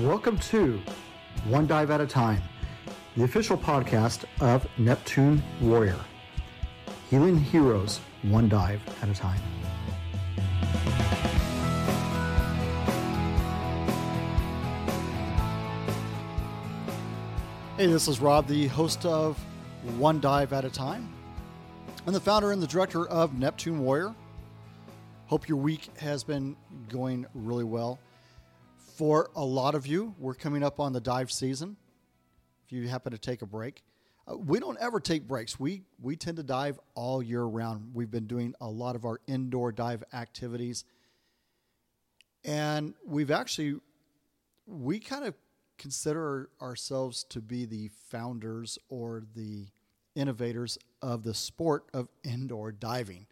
Welcome to One Dive at a Time, the official podcast of Neptune Warrior, healing heroes one dive at a time. Hey, this is Rob, the host of One Dive at a Time. I'm the founder and the director of Neptune Warrior. Hope your week has been going really well. For a lot of you, we're coming up on the dive season. If you happen to take a break, uh, we don't ever take breaks. We we tend to dive all year round. We've been doing a lot of our indoor dive activities, and we've actually we kind of consider ourselves to be the founders or the innovators of the sport of indoor diving.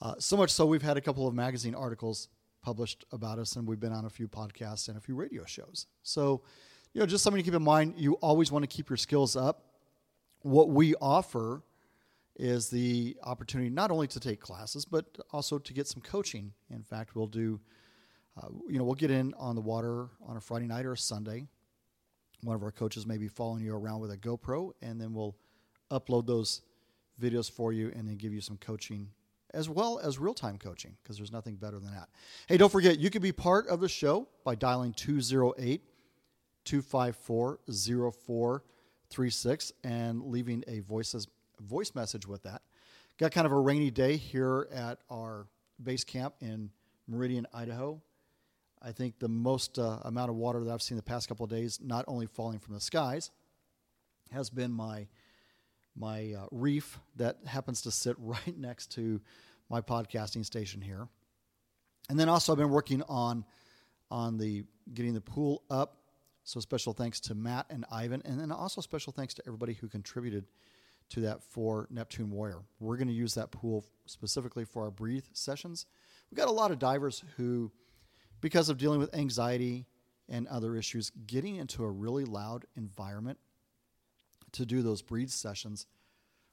Uh, so much so, we've had a couple of magazine articles published about us, and we've been on a few podcasts and a few radio shows. So, you know, just something to keep in mind. You always want to keep your skills up. What we offer is the opportunity not only to take classes, but also to get some coaching. In fact, we'll do, uh, you know, we'll get in on the water on a Friday night or a Sunday. One of our coaches may be following you around with a GoPro, and then we'll upload those videos for you and then give you some coaching as well as real time coaching because there's nothing better than that. Hey, don't forget, you can be part of the show by dialing 208 254 0436 and leaving a voices, voice message with that. Got kind of a rainy day here at our base camp in Meridian, Idaho. I think the most uh, amount of water that I've seen the past couple of days, not only falling from the skies, has been my my uh, reef that happens to sit right next to my podcasting station here. And then also I've been working on on the getting the pool up. So special thanks to Matt and Ivan, and then also special thanks to everybody who contributed to that for Neptune Warrior. We're going to use that pool specifically for our breathe sessions. We've got a lot of divers who, because of dealing with anxiety and other issues, getting into a really loud environment to do those breathe sessions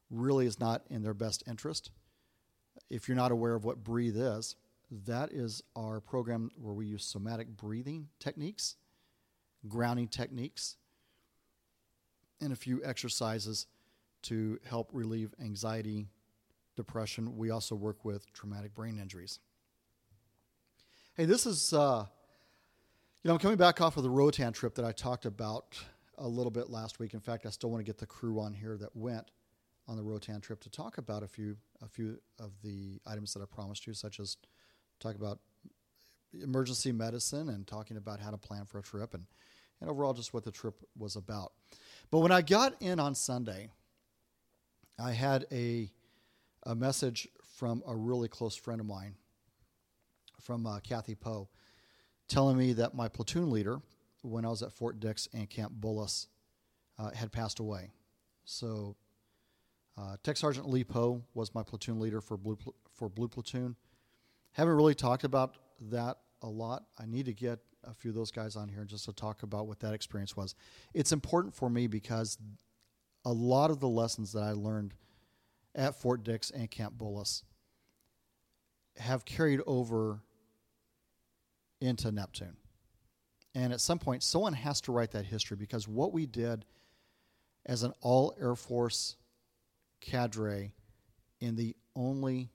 really is not in their best interest. If you're not aware of what breathe is, that is our program where we use somatic breathing techniques, grounding techniques, and a few exercises to help relieve anxiety, depression. We also work with traumatic brain injuries. Hey, this is, uh, you know, I'm coming back off of the Roatan trip that I talked about a little bit last week. In fact, I still want to get the crew on here that went on the Roatan trip to talk about a few a few of the items that I promised you, such as talk about emergency medicine and talking about how to plan for a trip and, and overall just what the trip was about. But when I got in on Sunday, I had a a message from a really close friend of mine, from uh, Kathy Poe, telling me that my platoon leader, when I was at Fort Dix and Camp Bullis, uh, had passed away. So uh, Tech Sergeant Lee Poe was my platoon leader for Blue for Blue Platoon. Haven't really talked about that a lot. I need to get a few of those guys on here just to talk about what that experience was. It's important for me because a lot of the lessons that I learned at Fort Dix and Camp Bullis have carried over into Neptune. And at some point, someone has to write that history because what we did as an all Air Force cadre in the only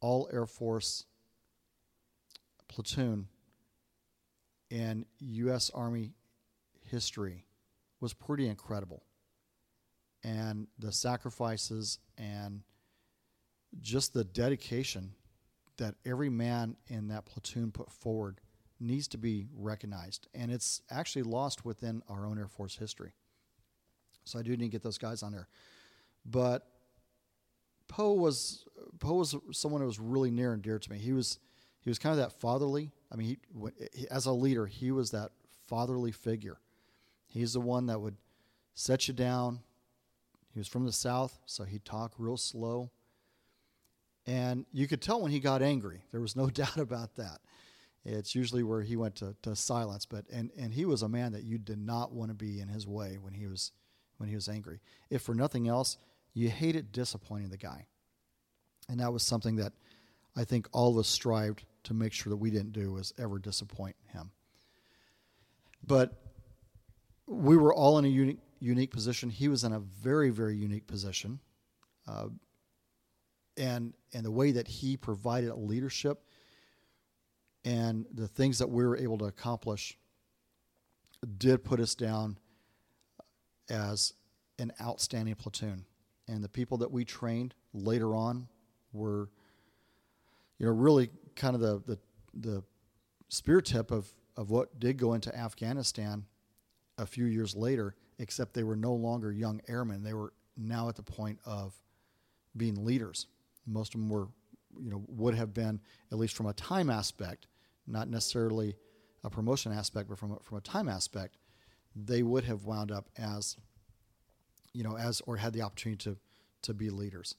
all Air Force platoon in U.S. Army history was pretty incredible. And the sacrifices and just the dedication that every man in that platoon put forward needs to be recognized. And it's actually lost within our own Air Force history. So I do need to get those guys on there. But Poe was Poe was someone who was really near and dear to me. He was he was kind of that fatherly. I mean, he, as a leader, he was that fatherly figure. He's the one that would set you down. He was from the South, so he'd talk real slow. And you could tell when he got angry. There was no doubt about that. It's usually where he went to, to silence. But and, and he was a man that you did not want to be in his way when he was when he was angry. If for nothing else, you hated disappointing the guy. And that was something that I think all of us strived to make sure that we didn't do was ever disappoint him. but we were all in a unique unique position. He was in a very very unique position, uh, and and the way that he provided leadership and the things that we were able to accomplish did put us down as an outstanding platoon. And the people that we trained later on were, you know, really kind of the the, the spear tip of, of what did go into Afghanistan a few years later, except they were no longer young airmen. They were now at the point of being leaders. Most of them were, you know, would have been, at least from a time aspect, not necessarily a promotion aspect, but from a, from a time aspect, they would have wound up as, you know, as or had the opportunity to to be leaders.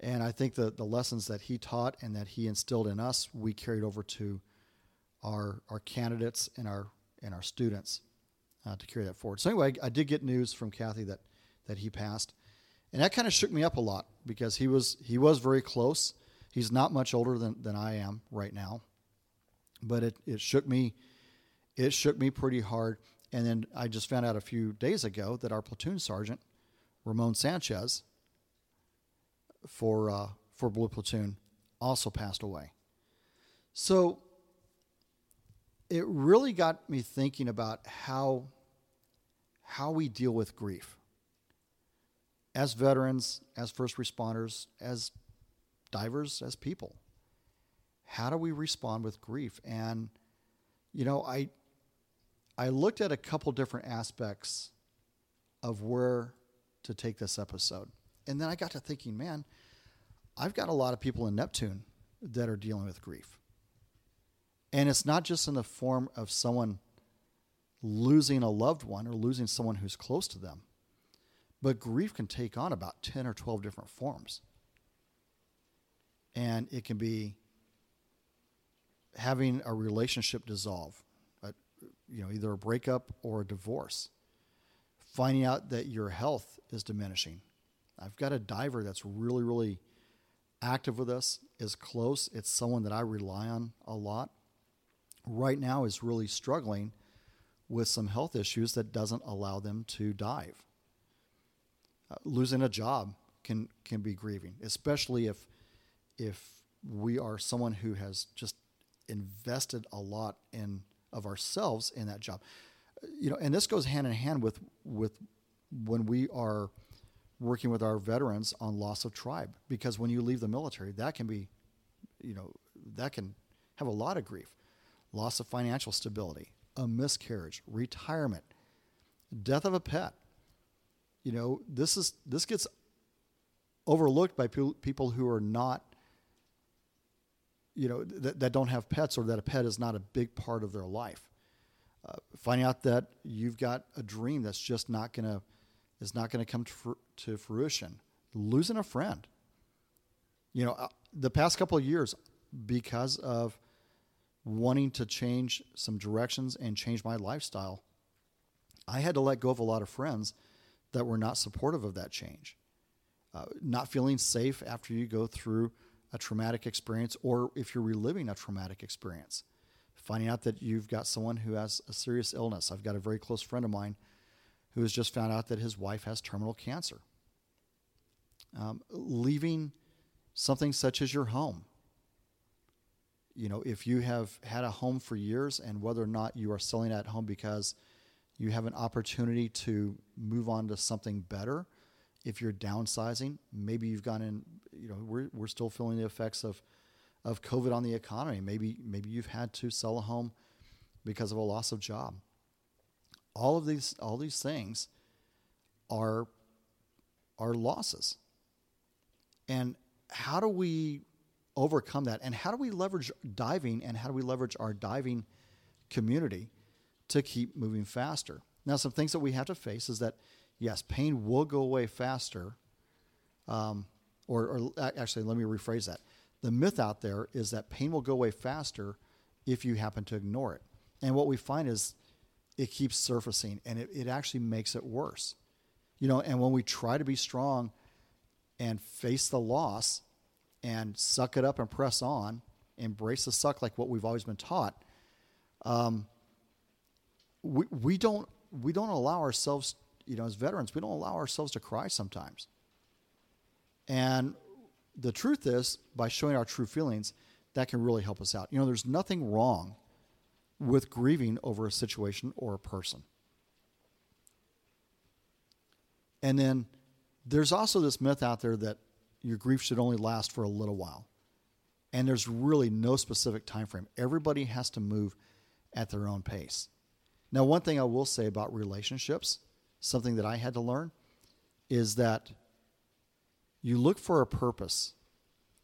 And I think the the lessons that he taught and that he instilled in us, we carried over to our our candidates and our and our students uh, to carry that forward. So anyway, I, I did get news from Kathy that that he passed, and that kind of shook me up a lot because he was he was very close. He's not much older than, than I am right now, but it, it shook me it shook me pretty hard. And then I just found out a few days ago that our platoon sergeant, Ramon Sanchez, for uh, for Blue Platoon, also passed away. So it really got me thinking about how how we deal with grief as veterans, as first responders, as divers, as people how do we respond with grief? And you know, I I looked at a couple different aspects of where to take this episode. And then I got to thinking, man, I've got a lot of people in Neptune that are dealing with grief. And it's not just in the form of someone losing a loved one or losing someone who's close to them, but grief can take on about 10 or 12 different forms. And it can be having a relationship dissolve, a, you know, either a breakup or a divorce, finding out that your health is diminishing. I've got a diver that's really, really active with us, is close. It's someone that I rely on a lot. Right now is really struggling with some health issues that doesn't allow them to dive. Uh, losing a job can can be grieving, especially if if we are someone who has just invested a lot in of ourselves in that job. You know, and this goes hand in hand with with when we are working with our veterans on loss of tribe because when you leave the military, that can be, you know, that can have a lot of grief, loss of financial stability, a miscarriage, retirement, death of a pet. You know, this is this gets overlooked by people who are not you know that, that don't have pets or that a pet is not a big part of their life. Uh, finding out that you've got a dream that's just not to is not to come to fruition. Losing a friend. You know uh, the past couple of years because of wanting to change some directions and change my lifestyle i had to let go of a lot of friends that were not supportive of that change. Uh, not feeling safe after you go through a traumatic experience or if you're reliving a traumatic experience. Finding out that you've got someone who has a serious illness. I've got a very close friend of mine who has just found out that his wife has terminal cancer. Um, leaving something such as your home. You know, if you have had a home for years and whether or not you are selling that home because you have an opportunity to move on to something better, if you're downsizing, maybe you've gone in, you know, we're, we're still feeling the effects of, of COVID on the economy. Maybe, maybe you've had to sell a home because of a loss of job. All of these, all these things are, are losses. And how do we overcome that? And how do we leverage diving and how do we leverage our diving community to keep moving faster? Now, some things that we have to face is that yes, pain will go away faster. Um, or, or actually, let me rephrase that. The myth out there is that pain will go away faster if you happen to ignore it. And what we find is it keeps surfacing and it, it actually makes it worse. You know, and when we try to be strong and face the loss and suck it up and press on, embrace the suck like what we've always been taught, um, we, we don't we don't allow ourselves, you know, as veterans, we don't allow ourselves to cry sometimes. And the truth is, by showing our true feelings, that can really help us out. You know, there's nothing wrong with grieving over a situation or a person. And then there's also this myth out there that your grief should only last for a little while. And there's really no specific time frame. Everybody has to move at their own pace. Now, one thing I will say about relationships, something that I had to learn, is that you look for a purpose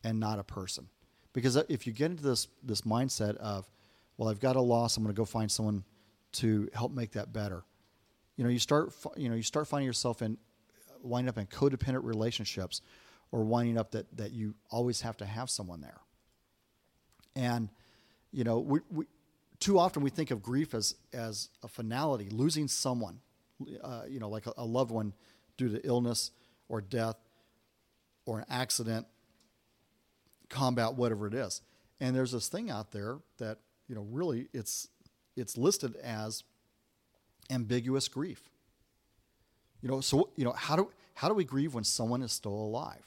and not a person. Because if you get into this this mindset of, well, I've got a loss, I'm going to go find someone to help make that better. You know, you start you know you start finding yourself in uh, winding up in codependent relationships, or winding up that that you always have to have someone there. And you know, we, we too often we think of grief as as a finality, losing someone, uh, you know, like a, a loved one due to illness or death or an accident, combat, whatever it is. And there's this thing out there that you know really it's it's listed as ambiguous grief. You know, so you know how do how do we grieve when someone is still alive?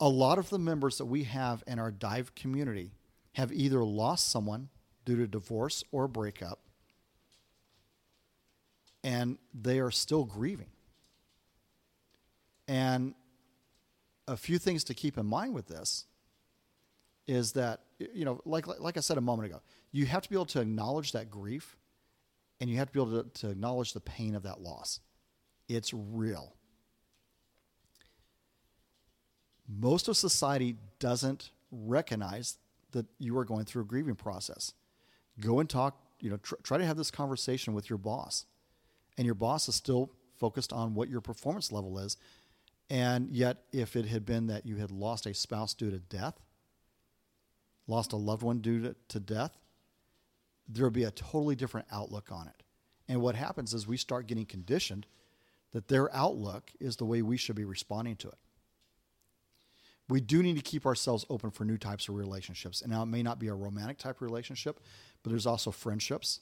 A lot of the members that we have in our dive community have either lost someone due to divorce or breakup, and they are still grieving. And a few things to keep in mind with this is that you know like like I said a moment ago, you have to be able to acknowledge that grief and you have to be able to, to acknowledge the pain of that loss. It's real. Most of society doesn't recognize that you are going through a grieving process. Go and talk, you know, tr- try to have this conversation with your boss. And your boss is still focused on what your performance level is. And yet, if it had been that you had lost a spouse due to death, lost a loved one due to, to death, there would be a totally different outlook on it. And what happens is we start getting conditioned that their outlook is the way we should be responding to it we do need to keep ourselves open for new types of relationships. And now it may not be a romantic type relationship, but there's also friendships,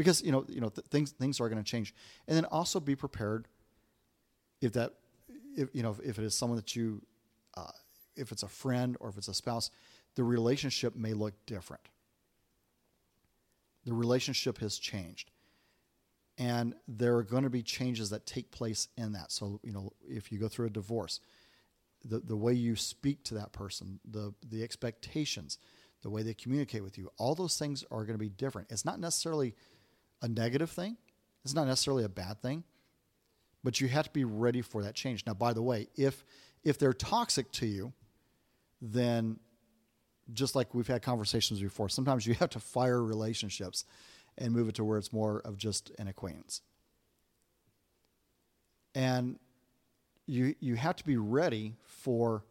because you know you know th- things things are going to change. And then also be prepared if that if you know if it is someone that you uh, if it's a friend or if it's a spouse, the relationship may look different. The relationship has changed. And there are going to be changes that take place in that. So, you know, if you go through a divorce, the, the way you speak to that person, the, the expectations, the way they communicate with you, all those things are going to be different. It's not necessarily a negative thing, it's not necessarily a bad thing, but you have to be ready for that change. Now, by the way, if if they're toxic to you, then just like we've had conversations before, sometimes you have to fire relationships and move it to where it's more of just an acquaintance. And you you have to be ready for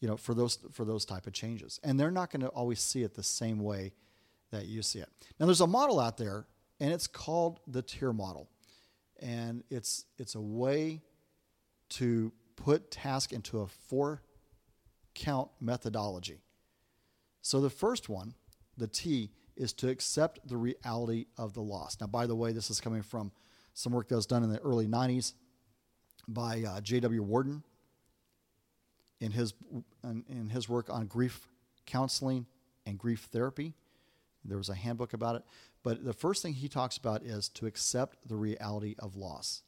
you know for those for those type of changes and they're not going to always see it the same way that you see it now there's a model out there and it's called the TEAR model and it's it's a way to put task into a four count methodology so the first one the t is to accept the reality of the loss now by the way this is coming from some work that was done in the early 90s by uh, J.W. Worden in his, in his work on grief counseling and grief therapy. There was a handbook about it. But the first thing he talks about is to accept the reality of loss.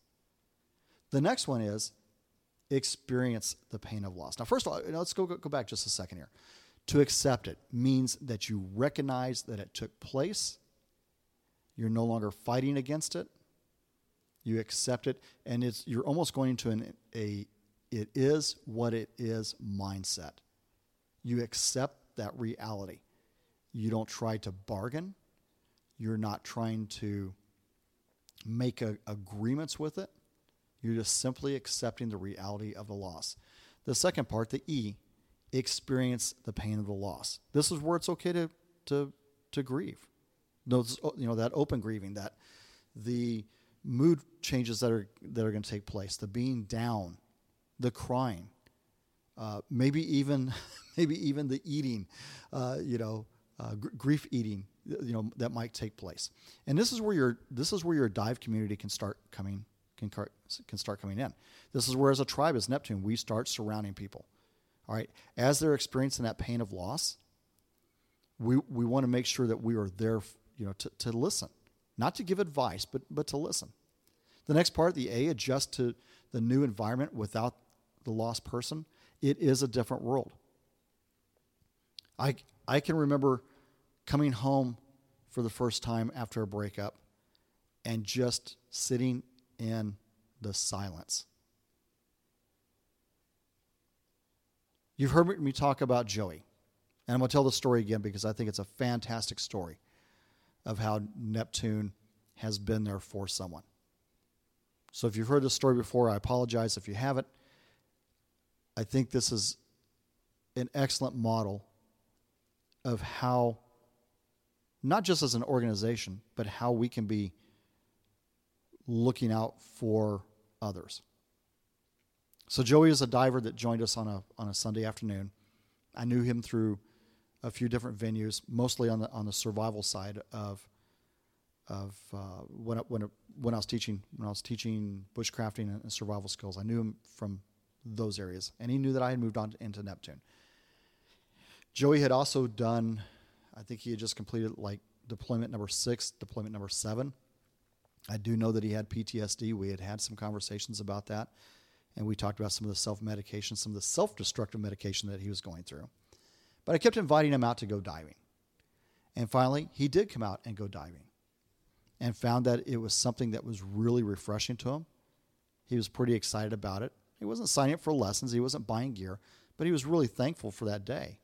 The next one is experience the pain of loss. Now, first of all, let's go, go back just a second here. To accept it means that you recognize that it took place, you're no longer fighting against it, you accept it, and it's you're almost going into an, a it is what it is mindset. You accept that reality. You don't try to bargain. You're not trying to make a, agreements with it. You're just simply accepting the reality of the loss. The second part, the E, experience the pain of the loss. This is where it's okay to to to grieve. Those, you know that open grieving, that the mood changes that are that are going to take place the being down the crying uh, maybe even maybe even the eating uh, you know uh, gr- grief eating, you know, that might take place. And this is where your this is where your dive community can start coming can can start coming in. This is where, as a tribe, as Neptune, we start surrounding people. All right, as they're experiencing that pain of loss, we we want to make sure that we are there, you know, to, to listen, not to give advice, but but to listen. The next part, the A, adjust to the new environment without the lost person. It is a different world. I I can remember coming home for the first time after a breakup and just sitting in the silence. You've heard me talk about Joey, and I'm going to tell the story again because I think it's a fantastic story of how Neptune has been there for someone. So if you've heard this story before, I apologize if you haven't. I think this is an excellent model of how, not just as an organization, but how we can be looking out for others. So Joey is a diver that joined us on a on a Sunday afternoon. I knew him through a few different venues, mostly on the on the survival side of of uh, when when when I was teaching when I was teaching bushcrafting and survival skills. I knew him from those areas, and he knew that I had moved on to, into Neptune. Joey had also done, I think he had just completed like deployment number six, deployment number seven. I do know that he had PTSD. We had had some conversations about that, and we talked about some of the self medication, some of the self destructive medication that he was going through. But I kept inviting him out to go diving. And finally, he did come out and go diving and found that it was something that was really refreshing to him. He was pretty excited about it. He wasn't signing up for lessons, he wasn't buying gear, but he was really thankful for that day.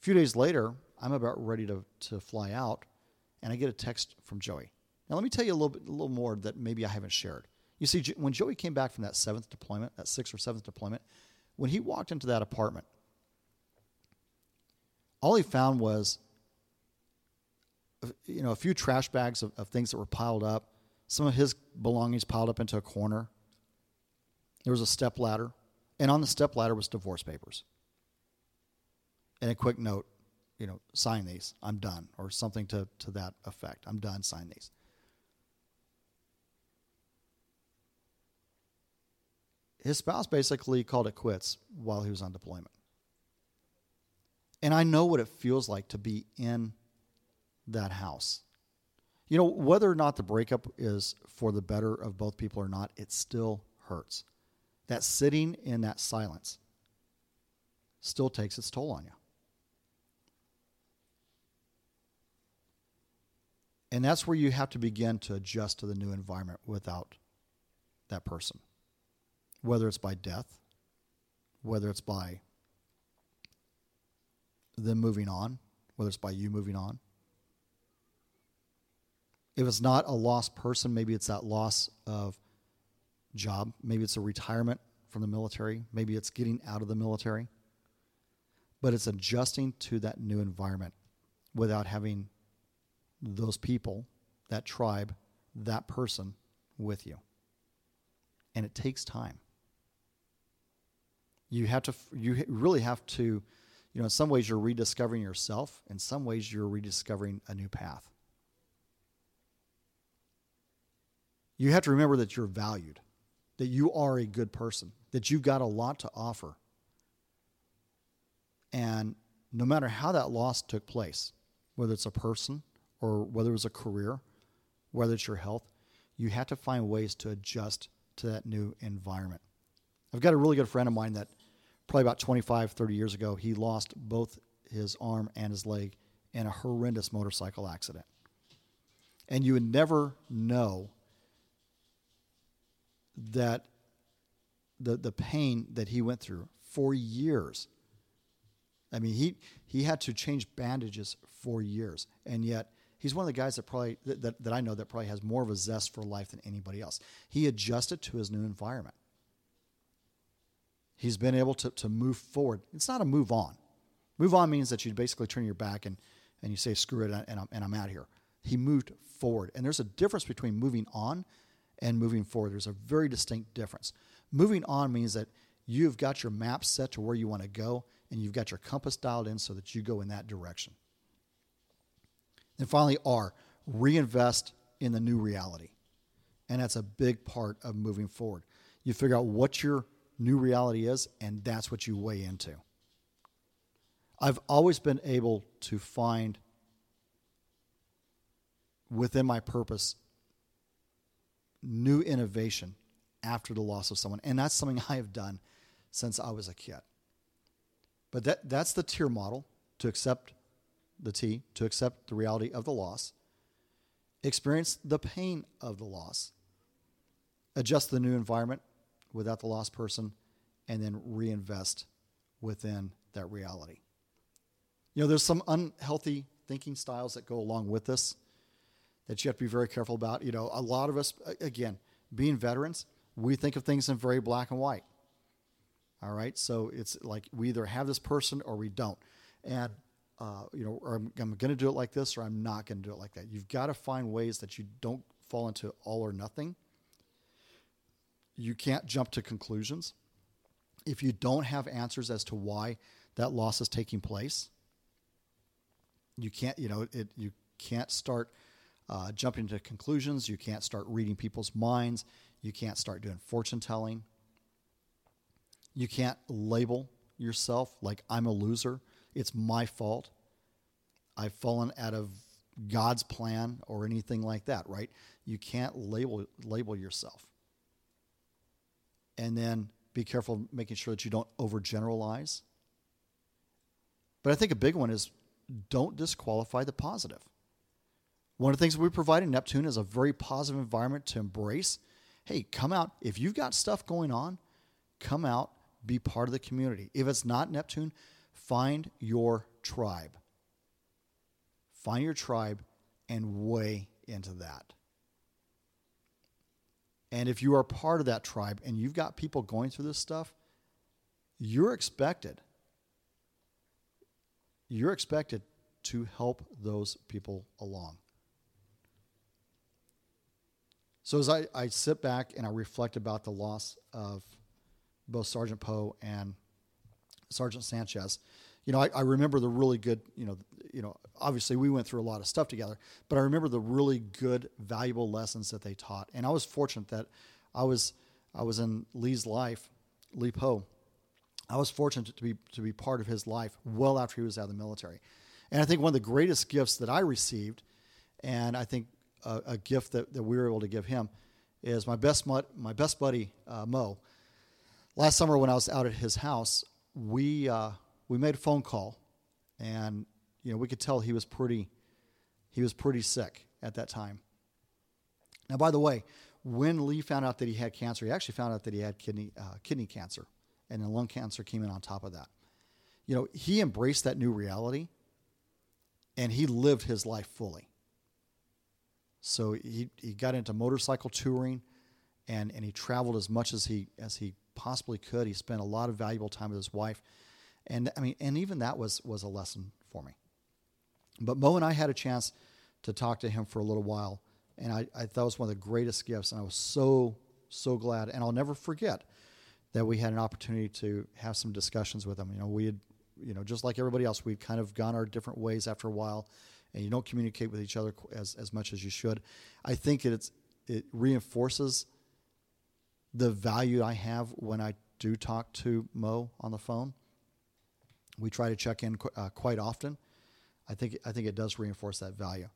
A few days later, I'm about ready to, to fly out, and I get a text from Joey. Now, let me tell you a little bit, a little more that maybe I haven't shared. You see, when Joey came back from that seventh deployment, that sixth or seventh deployment, when he walked into that apartment, all he found was, you know, a few trash bags of, of things that were piled up, some of his belongings piled up into a corner. There was a step ladder, and on the step ladder was divorce papers. And a quick note, you know, sign these. I'm done, or something to, to that effect. I'm done. Sign these. his spouse basically called it quits while he was on deployment. And I know what it feels like to be in that house. You know, whether or not the breakup is for the better of both people or not, it still hurts. That sitting in that silence still takes its toll on you. And that's where you have to begin to adjust to the new environment without that person whether it's by death, whether it's by them moving on, whether it's by you moving on. If it's not a lost person, maybe it's that loss of job, maybe it's a retirement from the military, maybe it's getting out of the military. But it's adjusting to that new environment without having those people, that tribe, that person with you. And it takes time. You have to you really have to you know in some ways you're rediscovering yourself. In some ways you're rediscovering a new path. You have to remember that you're valued that you are a good person that you've got a lot to offer. And no matter how that loss took place whether it's a person or whether it was a career whether it's your health you have to find ways to adjust to that new environment I've got a really good friend of mine that probably about 25, 30 years ago, he lost both his arm and his leg in a horrendous motorcycle accident. And you would never know that the, the pain that he went through for years. I mean, he, he had to change bandages for years. And yet, he's one of the guys that probably, that, that, that I know that probably has more of a zest for life than anybody else. He adjusted to his new environment. He's been able to, to move forward. It's not a move on. Move on means that you basically turn your back and, and you say, screw it, and I'm, and I'm out here. He moved forward. And there's a difference between moving on and moving forward. There's a very distinct difference. Moving on means that you've got your map set to where you want to go and you've got your compass dialed in so that you go in that direction. And finally, R, reinvest in the new reality. And that's a big part of moving forward. You figure out what your new reality is, and that's what you weigh into. I've always been able to find within my purpose new innovation after the loss of someone. And that's something I have done since I was a kid. But that, that's the TEAR model to accept the T, to accept the reality of the loss, experience the pain of the loss, adjust the new environment without the lost person, and then reinvest within that reality. You know, there's some unhealthy thinking styles that go along with this that you have to be very careful about. You know, a lot of us, again, being veterans, we think of things in very black and white. All right, so it's like we either have this person or we don't, and uh, you know, I'm, I'm going to do it like this or I'm not going to do it like that. You've got to find ways that you don't fall into all or nothing. You can't jump to conclusions. If you don't have answers as to why that loss is taking place, you can't. You know, it. You can't start uh, jumping to conclusions. You can't start reading people's minds. You can't start doing fortune telling. You can't label yourself like I'm a loser. It's my fault. I've fallen out of God's plan or anything like that, right? You can't label label yourself. And then be careful making sure that you don't overgeneralize. But I think a big one is don't disqualify the positive. One of the things we provide in Neptune is a very positive environment to embrace. Hey, come out. If you've got stuff going on, come out, be part of the community. If it's not Neptune, find your tribe. Find your tribe and weigh into that. And if you are part of that tribe and you've got people going through this stuff, you're expected. You're expected to help those people along. So as I, I sit back and I reflect about the loss of both Sergeant Poe and Sergeant Sanchez, you know, I, I, remember the really good, you know, you know, obviously we went through a lot of stuff together, but I remember the really good, valuable lessons that they taught. And I was fortunate that I was I was in Lee's life, Lee Poe. I was fortunate to be to be part of his life well after he was out of the military. And I think one of the greatest gifts that I received, and I think a, a gift that, that we were able to give him is my best my best buddy uh, Mo. Last summer when I was out at his house, we uh, we made a phone call, and you know we could tell he was pretty he was pretty sick at that time. Now, by the way, when Lee found out that he had cancer, he actually found out that he had kidney uh, kidney cancer, and then lung cancer came in on top of that. You know, he embraced that new reality, and he lived his life fully. So he, he got into motorcycle touring and, and he traveled as much as he as he possibly could. He spent a lot of valuable time with his wife. And I mean, and even that was was a lesson for me. But Mo and I had a chance to talk to him for a little while, and I, I thought it was one of the greatest gifts, and I was so so glad, and I'll never forget that we had an opportunity to have some discussions with him. You know, we had, you know, just like everybody else, we'd kind of gone our different ways after a while, and you don't communicate with each other as, as much as you should. I think it's, it reinforces the value I have when I do talk to Mo on the phone. We try to check in qu- uh, quite often. I think I think it does reinforce that value.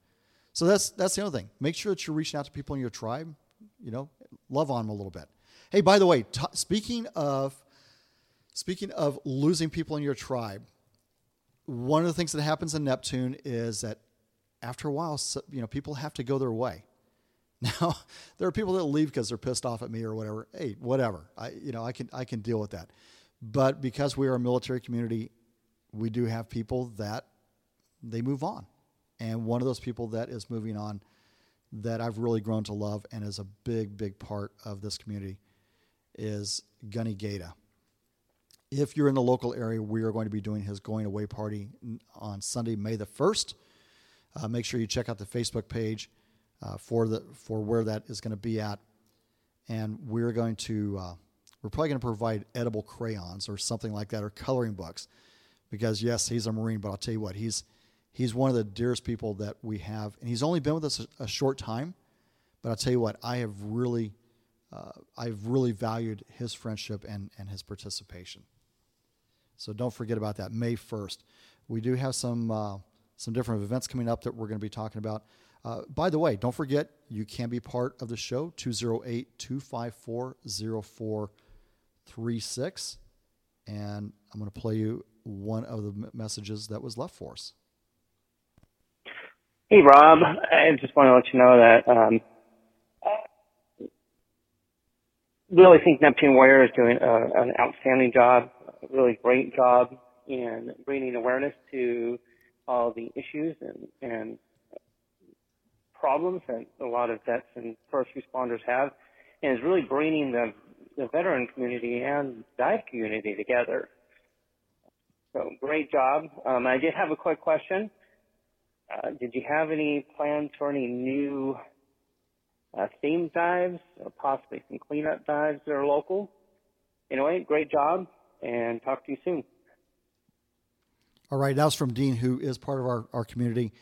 So that's that's the other thing. Make sure that you're reaching out to people in your tribe. You know, love on them a little bit. Hey, by the way, t- speaking of speaking of losing people in your tribe, one of the things that happens in Neptune is that after a while, you know, people have to go their way. Now, there are people that leave because they're pissed off at me or whatever. Hey, whatever. I, you know, I can I can deal with that. But because we are a military community, we do have people that they move on, and one of those people that is moving on, that I've really grown to love and is a big big part of this community, is Gunny Gata. If you're in the local area, we are going to be doing his going away party on Sunday, May the first. Uh, make sure you check out the Facebook page uh, for the for where that is going to be at, and we're going to uh, we're probably going to provide edible crayons or something like that or coloring books, because yes, he's a Marine, but I'll tell you what, he's He's one of the dearest people that we have, and he's only been with us a, a short time. But I'll tell you what, I have really, uh, I've really valued his friendship and and his participation. So don't forget about that. May first, we do have some uh, some different events coming up that we're going to be talking about. Uh, by the way, don't forget you can be part of the show 208 254 0436. And I'm going to play you one of the messages that was left for us. Hey, Rob. I just want to let you know that um, really think Neptune Warrior is doing uh, an outstanding job, a really great job in bringing awareness to all the issues and, and problems that a lot of vets and first responders have, and is really bringing the, the veteran community and dive community together. So great job. Um, I did have a quick question. Uh, did you have any plans for any new uh, theme dives or possibly some cleanup dives that are local? Anyway, great job and talk to you soon. All right, that's from Dean, who is part of our, our community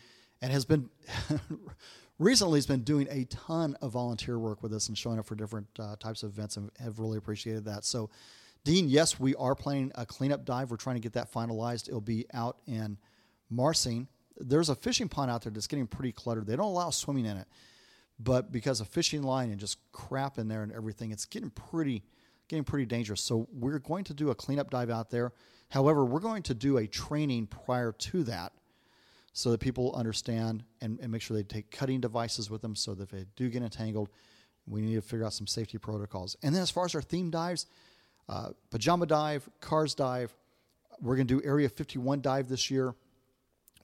and has been recently has been doing a ton of volunteer work with us and showing up for different uh, types of events and have really appreciated that. So, Dean, yes, we are planning a cleanup dive. We're trying to get that finalized. It'll be out in Marsing. There's a fishing pond out there that's getting pretty cluttered. They don't allow swimming in it, but because of fishing line and just crap in there and everything, it's getting pretty getting pretty dangerous. So we're going to do a cleanup dive out there. However, we're going to do a training prior to that so that people understand and, and make sure they take cutting devices with them so that if they do get entangled, we need to figure out some safety protocols. And then as far as our theme dives, uh, pajama dive, cars dive, we're going to do Area 51 dive this year.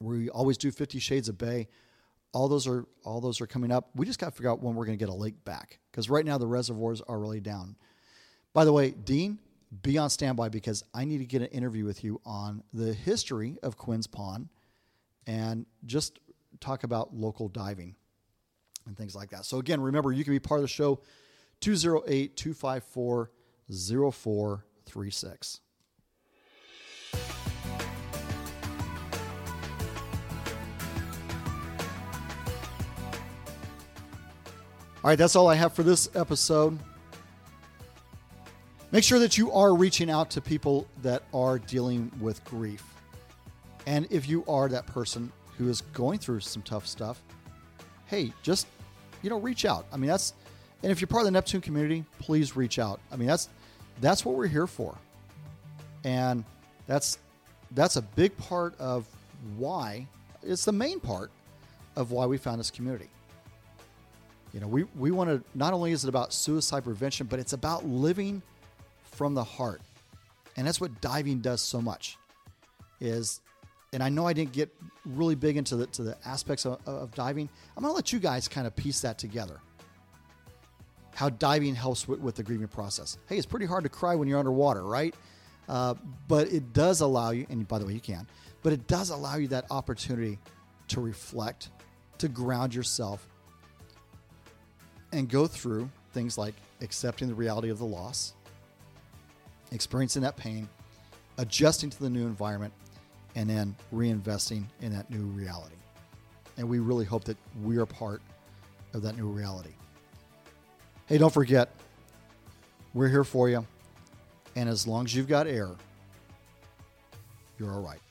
We always do 50 Shades of Bay. All those are all those are coming up. We just got to figure out when we're going to get a lake back because right now the reservoirs are really down. By the way, Dean, be on standby because I need to get an interview with you on the history of Quinn's Pond and just talk about local diving and things like that. So, again, remember, you can be part of the show 208 254 0436. All right, that's all I have for this episode. Make sure that you are reaching out to people that are dealing with grief. And if you are that person who is going through some tough stuff, hey, just you know, reach out. I mean, that's and if you're part of the Neptune community, please reach out. I mean, that's that's what we're here for. And that's that's a big part of why it's the main part of why we found this community. You know, we, we want to not only is it about suicide prevention, but it's about living from the heart. And that's what diving does so much. Is and I know I didn't get really big into the to the aspects of, of diving. I'm gonna let you guys kind of piece that together. How diving helps with, with, the grieving process. Hey, it's pretty hard to cry when you're underwater, right? Uh, but it does allow you, and by the way, you can, but it does allow you that opportunity to reflect, to ground yourself, and go through things like accepting the reality of the loss, experiencing that pain, adjusting to the new environment, and then reinvesting in that new reality. And we really hope that we are part of that new reality. Hey, don't forget, we're here for you. And as long as you've got air, you're all right.